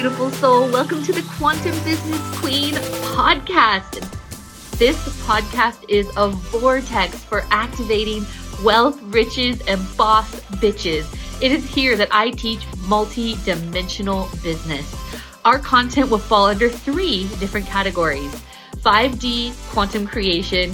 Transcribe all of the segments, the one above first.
beautiful soul. Welcome to the Quantum Business Queen podcast. This podcast is a vortex for activating wealth, riches, and boss bitches. It is here that I teach multi dimensional business. Our content will fall under three different categories 5D quantum creation,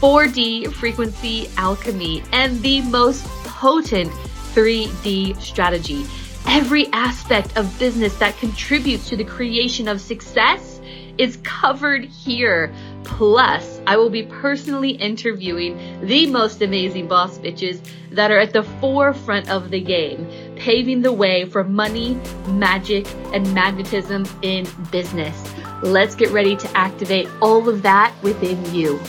4D frequency alchemy, and the most potent 3D strategy. Every aspect of business that contributes to the creation of success is covered here. Plus, I will be personally interviewing the most amazing boss bitches that are at the forefront of the game, paving the way for money, magic, and magnetism in business. Let's get ready to activate all of that within you.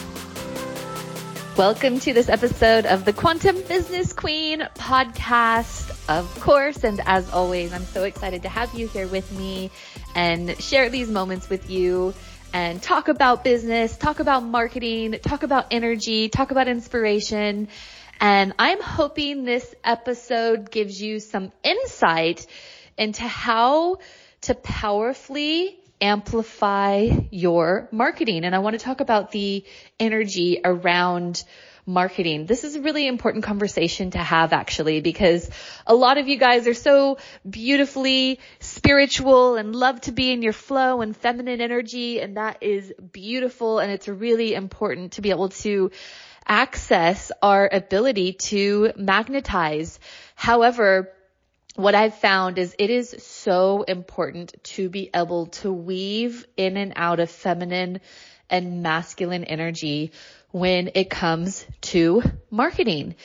Welcome to this episode of the Quantum Business Queen podcast, of course. And as always, I'm so excited to have you here with me and share these moments with you and talk about business, talk about marketing, talk about energy, talk about inspiration. And I'm hoping this episode gives you some insight into how to powerfully amplify your marketing. And I want to talk about the energy around marketing. This is a really important conversation to have actually because a lot of you guys are so beautifully spiritual and love to be in your flow and feminine energy and that is beautiful and it's really important to be able to access our ability to magnetize. However, what I've found is it is so important to be able to weave in and out of feminine and masculine energy when it comes to marketing.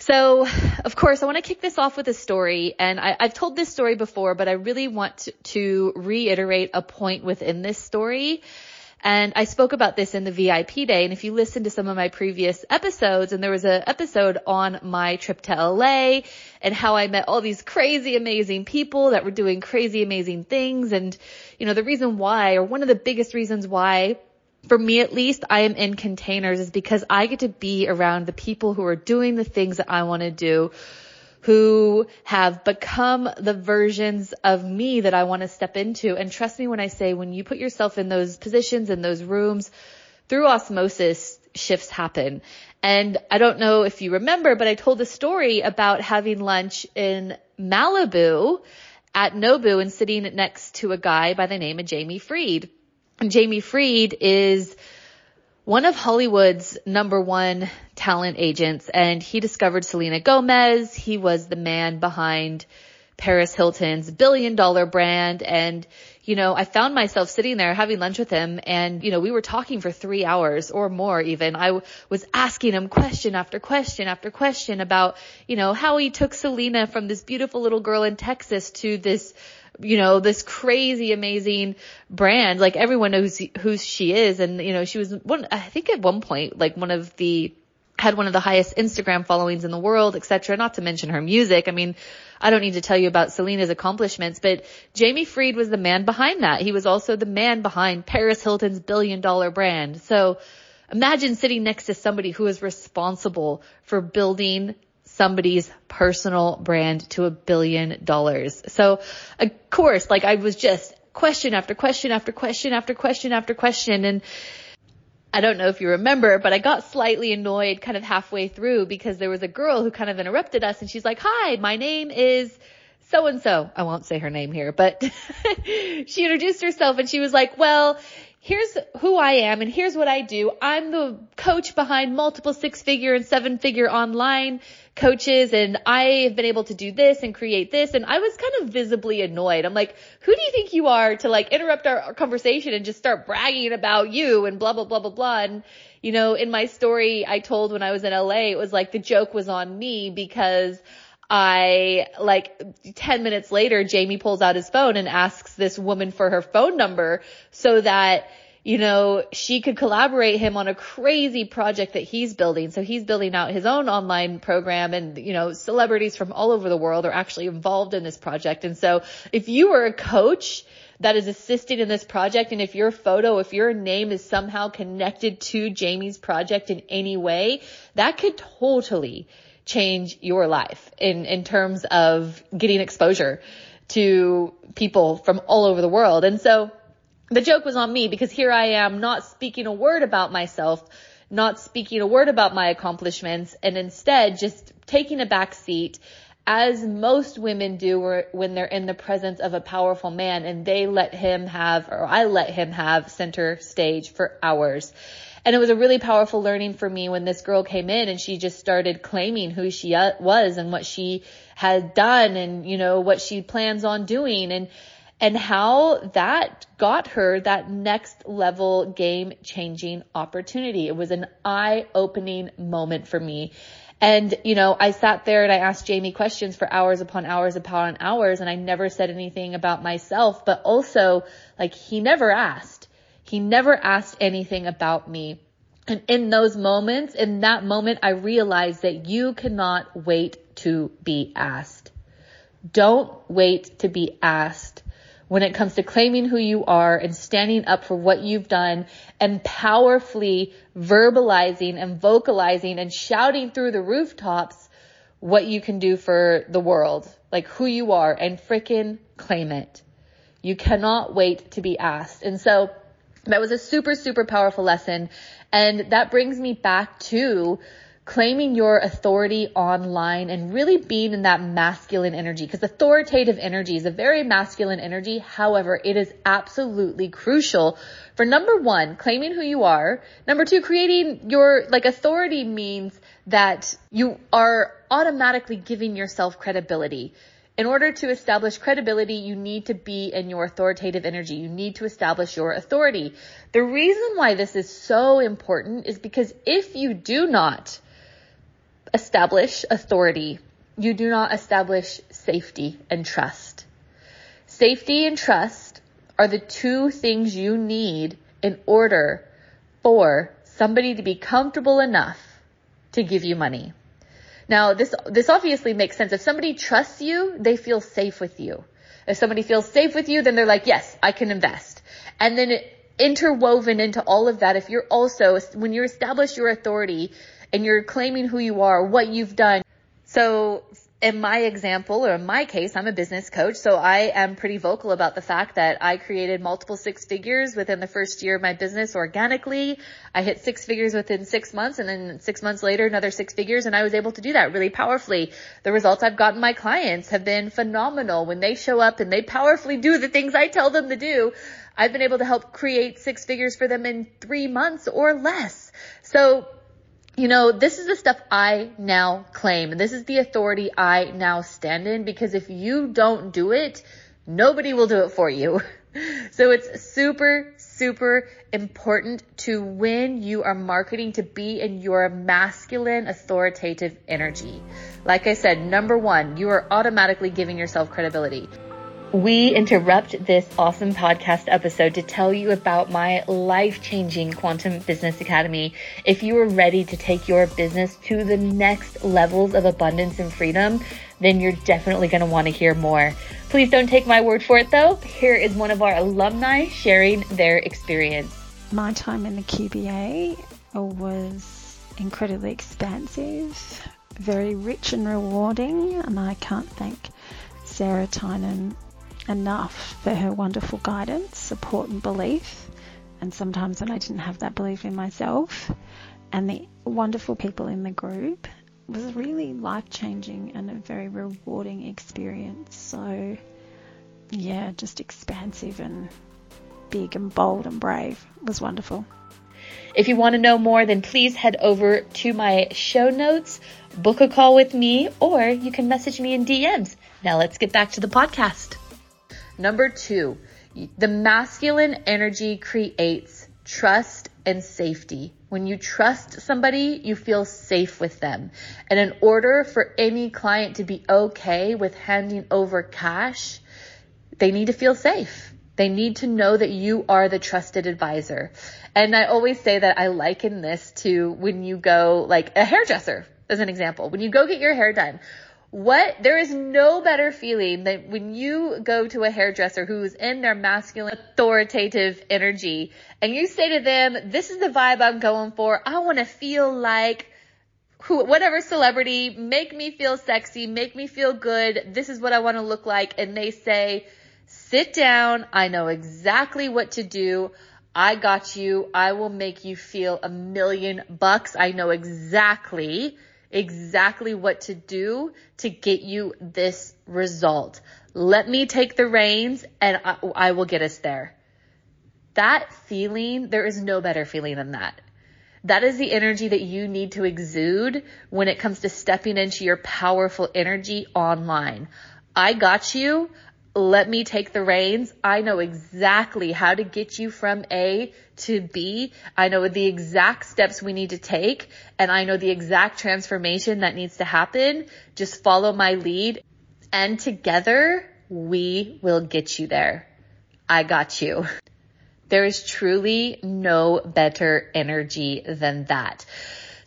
So, of course, I want to kick this off with a story, and I, have told this story before, but I really want to, to reiterate a point within this story and I spoke about this in the VIP day. And if you listen to some of my previous episodes, and there was an episode on my trip to LA and how I met all these crazy, amazing people that were doing crazy, amazing things. And, you know, the reason why, or one of the biggest reasons why for me at least, I am in containers is because I get to be around the people who are doing the things that I want to do who have become the versions of me that I want to step into. And trust me when I say, when you put yourself in those positions, in those rooms, through osmosis, shifts happen. And I don't know if you remember, but I told a story about having lunch in Malibu at Nobu and sitting next to a guy by the name of Jamie Freed. And Jamie Freed is one of Hollywood's number one talent agents and he discovered Selena Gomez. He was the man behind Paris Hilton's billion dollar brand. And, you know, I found myself sitting there having lunch with him and, you know, we were talking for three hours or more even. I w- was asking him question after question after question about, you know, how he took Selena from this beautiful little girl in Texas to this you know, this crazy amazing brand. Like everyone knows who she is. And, you know, she was one, I think at one point, like one of the, had one of the highest Instagram followings in the world, etc. Not to mention her music. I mean, I don't need to tell you about Selena's accomplishments, but Jamie Freed was the man behind that. He was also the man behind Paris Hilton's billion dollar brand. So imagine sitting next to somebody who is responsible for building somebody's personal brand to a billion dollars. So of course, like I was just question after question after question after question after question. And I don't know if you remember, but I got slightly annoyed kind of halfway through because there was a girl who kind of interrupted us and she's like, hi, my name is so and so. I won't say her name here, but she introduced herself and she was like, well, here's who I am and here's what I do. I'm the coach behind multiple six figure and seven figure online coaches and I have been able to do this and create this. And I was kind of visibly annoyed. I'm like, who do you think you are to like interrupt our, conversation and just start bragging about you and blah, blah, blah, blah, blah. And, you know, in my story I told when I was in LA, it was like the joke was on me because I like 10 minutes later, Jamie pulls out his phone and asks this woman for her phone number so that you know, she could collaborate him on a crazy project that he's building. So he's building out his own online program and, you know, celebrities from all over the world are actually involved in this project. And so if you were a coach, that is assisting in this project. And if your photo, if your name is somehow connected to Jamie's project in any way, that could totally change your life in, in terms of getting exposure to people from all over the world. And so the joke was on me because here I am not speaking a word about myself, not speaking a word about my accomplishments, and instead just taking a back seat as most women do when they're in the presence of a powerful man and they let him have, or I let him have center stage for hours. And it was a really powerful learning for me when this girl came in and she just started claiming who she uh, was and what she had done and, you know, what she plans on doing and, and how that got her that next level game changing opportunity. It was an eye opening moment for me. And, you know, I sat there and I asked Jamie questions for hours upon hours upon hours and I never said anything about myself, but also like he never asked. He never asked anything about me. And in those moments, in that moment, I realized that you cannot wait to be asked. Don't wait to be asked when it comes to claiming who you are and standing up for what you've done and powerfully verbalizing and vocalizing and shouting through the rooftops what you can do for the world, like who you are and fricking claim it. You cannot wait to be asked. And so that was a super, super powerful lesson. And that brings me back to claiming your authority online and really being in that masculine energy because authoritative energy is a very masculine energy. However, it is absolutely crucial for number one, claiming who you are. Number two, creating your, like authority means that you are automatically giving yourself credibility. In order to establish credibility, you need to be in your authoritative energy. You need to establish your authority. The reason why this is so important is because if you do not establish authority. You do not establish safety and trust. Safety and trust are the two things you need in order for somebody to be comfortable enough to give you money. Now, this, this obviously makes sense. If somebody trusts you, they feel safe with you. If somebody feels safe with you, then they're like, yes, I can invest. And then interwoven into all of that, if you're also, when you establish your authority, and you're claiming who you are, what you've done. So in my example, or in my case, I'm a business coach, so I am pretty vocal about the fact that I created multiple six figures within the first year of my business organically. I hit six figures within six months, and then six months later, another six figures, and I was able to do that really powerfully. The results I've gotten my clients have been phenomenal. When they show up and they powerfully do the things I tell them to do, I've been able to help create six figures for them in three months or less. So you know, this is the stuff I now claim. This is the authority I now stand in because if you don't do it, nobody will do it for you. So it's super, super important to when you are marketing to be in your masculine authoritative energy. Like I said, number one, you are automatically giving yourself credibility. We interrupt this awesome podcast episode to tell you about my life changing Quantum Business Academy. If you are ready to take your business to the next levels of abundance and freedom, then you're definitely going to want to hear more. Please don't take my word for it though. Here is one of our alumni sharing their experience. My time in the QBA was incredibly expansive, very rich and rewarding, and I can't thank Sarah Tynan enough for her wonderful guidance, support, and belief. And sometimes when I didn't have that belief in myself, and the wonderful people in the group was really life changing and a very rewarding experience. So, yeah, just expansive and big and bold and brave it was wonderful. If you want to know more, then please head over to my show notes, book a call with me, or you can message me in DMs. Now let's get back to the podcast. Number two, the masculine energy creates trust and safety. When you trust somebody, you feel safe with them. And in order for any client to be okay with handing over cash, they need to feel safe. They need to know that you are the trusted advisor. And I always say that I liken this to when you go like a hairdresser as an example. When you go get your hair done, what there is no better feeling than when you go to a hairdresser who's in their masculine authoritative energy and you say to them, this is the vibe I'm going for. I want to feel like who, whatever celebrity, make me feel sexy, make me feel good. This is what I want to look like. And they say, sit down. I know exactly what to do. I got you. I will make you feel a million bucks. I know exactly, exactly what to do to get you this result. Let me take the reins and I, I will get us there. That feeling, there is no better feeling than that. That is the energy that you need to exude when it comes to stepping into your powerful energy online. I got you. Let me take the reins. I know exactly how to get you from A to B. I know the exact steps we need to take and I know the exact transformation that needs to happen. Just follow my lead and together we will get you there. I got you. There is truly no better energy than that.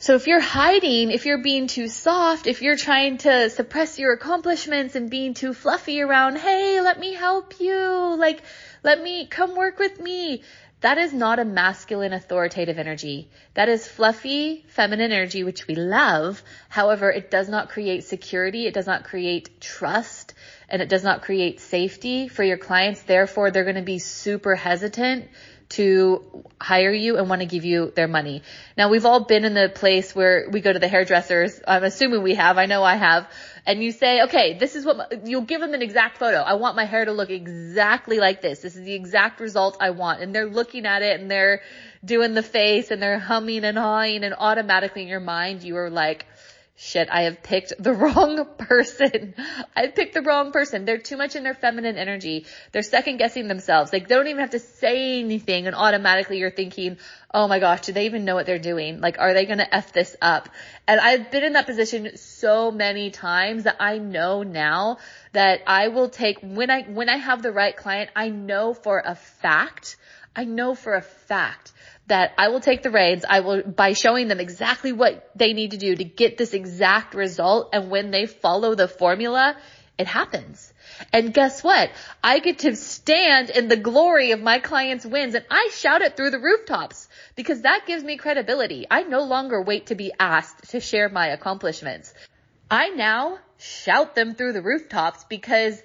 So if you're hiding, if you're being too soft, if you're trying to suppress your accomplishments and being too fluffy around, hey, let me help you, like, let me come work with me. That is not a masculine authoritative energy. That is fluffy feminine energy, which we love. However, it does not create security. It does not create trust and it does not create safety for your clients. Therefore, they're going to be super hesitant to hire you and want to give you their money. Now we've all been in the place where we go to the hairdressers. I'm assuming we have. I know I have. And you say, okay, this is what my, you'll give them an exact photo. I want my hair to look exactly like this. This is the exact result I want. And they're looking at it and they're doing the face and they're humming and hawing and automatically in your mind you are like, shit, I have picked the wrong person. I've picked the wrong person. They're too much in their feminine energy. They're second guessing themselves. Like they don't even have to say anything and automatically you're thinking, oh my gosh, do they even know what they're doing? Like, are they going to F this up? And I've been in that position so many times that I know now that I will take when I, when I have the right client, I know for a fact, I know for a fact that I will take the reins. I will, by showing them exactly what they need to do to get this exact result. And when they follow the formula, it happens. And guess what? I get to stand in the glory of my clients' wins and I shout it through the rooftops because that gives me credibility. I no longer wait to be asked to share my accomplishments. I now shout them through the rooftops because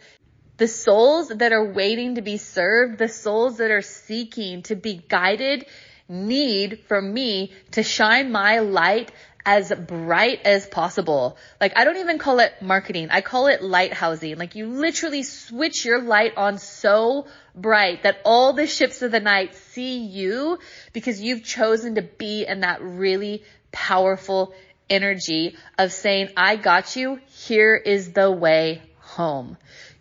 the souls that are waiting to be served, the souls that are seeking to be guided need for me to shine my light as bright as possible. Like I don't even call it marketing. I call it lighthousing. Like you literally switch your light on so bright that all the ships of the night see you because you've chosen to be in that really powerful energy of saying, I got you. Here is the way home.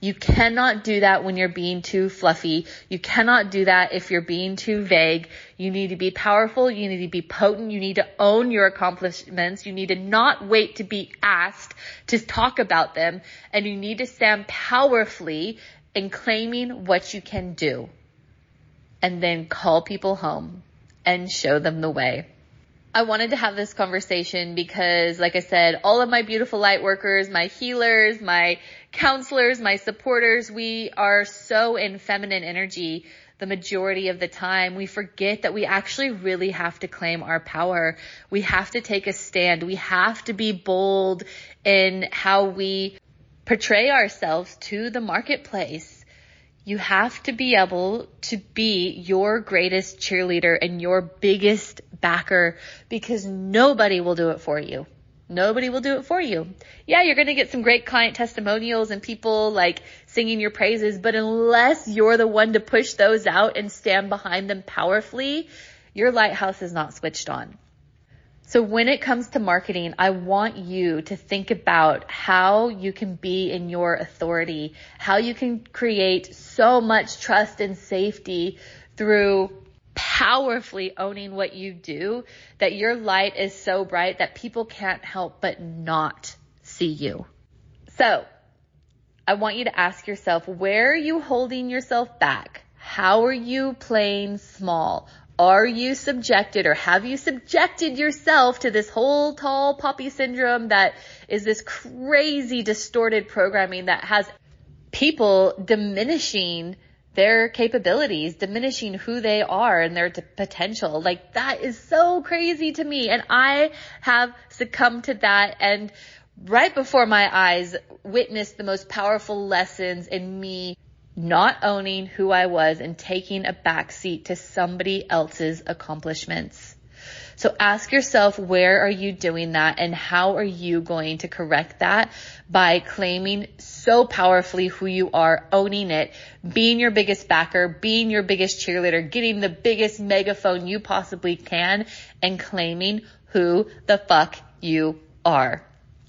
You cannot do that when you're being too fluffy. You cannot do that if you're being too vague. You need to be powerful. You need to be potent. You need to own your accomplishments. You need to not wait to be asked to talk about them. And you need to stand powerfully in claiming what you can do. And then call people home and show them the way. I wanted to have this conversation because, like I said, all of my beautiful light workers, my healers, my counselors, my supporters, we are so in feminine energy the majority of the time. We forget that we actually really have to claim our power. We have to take a stand. We have to be bold in how we portray ourselves to the marketplace. You have to be able to be your greatest cheerleader and your biggest backer because nobody will do it for you. Nobody will do it for you. Yeah, you're going to get some great client testimonials and people like singing your praises, but unless you're the one to push those out and stand behind them powerfully, your lighthouse is not switched on. So when it comes to marketing, I want you to think about how you can be in your authority, how you can create so much trust and safety through powerfully owning what you do that your light is so bright that people can't help but not see you. So I want you to ask yourself, where are you holding yourself back? How are you playing small? Are you subjected or have you subjected yourself to this whole tall poppy syndrome that is this crazy distorted programming that has people diminishing their capabilities, diminishing who they are and their potential. Like that is so crazy to me. And I have succumbed to that and right before my eyes witnessed the most powerful lessons in me not owning who I was and taking a backseat to somebody else's accomplishments. So ask yourself, where are you doing that and how are you going to correct that by claiming so powerfully who you are, owning it, being your biggest backer, being your biggest cheerleader, getting the biggest megaphone you possibly can and claiming who the fuck you are.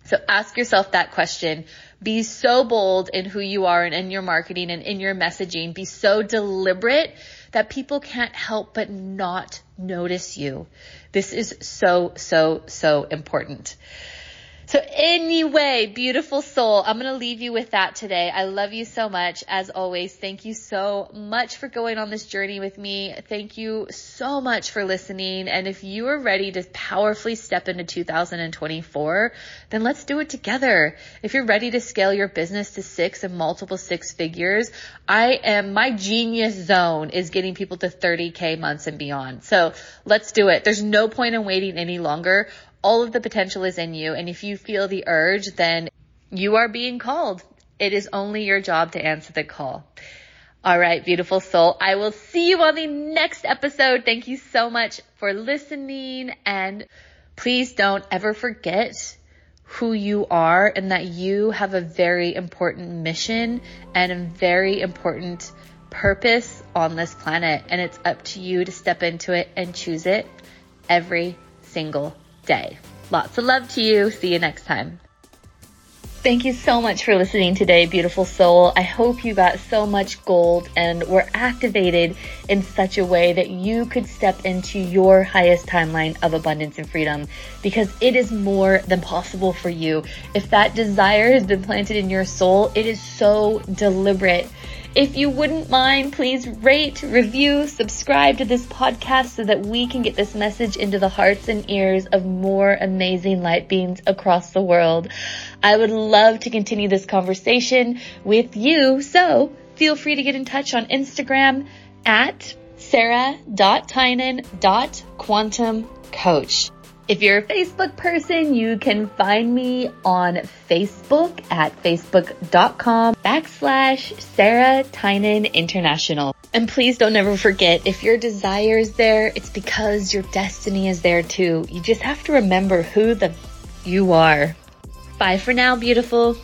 So ask yourself that question. Be so bold in who you are and in your marketing and in your messaging. Be so deliberate that people can't help but not notice you. This is so, so, so important. So anyway, beautiful soul, I'm going to leave you with that today. I love you so much. As always, thank you so much for going on this journey with me. Thank you so much for listening. And if you are ready to powerfully step into 2024, then let's do it together. If you're ready to scale your business to six and multiple six figures, I am, my genius zone is getting people to 30K months and beyond. So let's do it. There's no point in waiting any longer all of the potential is in you. And if you feel the urge, then you are being called. It is only your job to answer the call. All right, beautiful soul. I will see you on the next episode. Thank you so much for listening. And please don't ever forget who you are and that you have a very important mission and a very important purpose on this planet. And it's up to you to step into it and choose it every single day. Lots of love to you. See you next time. Thank you so much for listening today, beautiful soul. I hope you got so much gold and were activated in such a way that you could step into your highest timeline of abundance and freedom because it is more than possible for you. If that desire has been planted in your soul, it is so deliberate. If you wouldn't mind, please rate, review, subscribe to this podcast so that we can get this message into the hearts and ears of more amazing light beings across the world. I would love to continue this conversation with you, so feel free to get in touch on Instagram at sarah.tynan.quantumcoach. If you're a Facebook person, you can find me on Facebook at facebook.com backslash Sarah Tynan International. And please don't ever forget, if your desire is there, it's because your destiny is there too. You just have to remember who the you are. Bye for now, beautiful.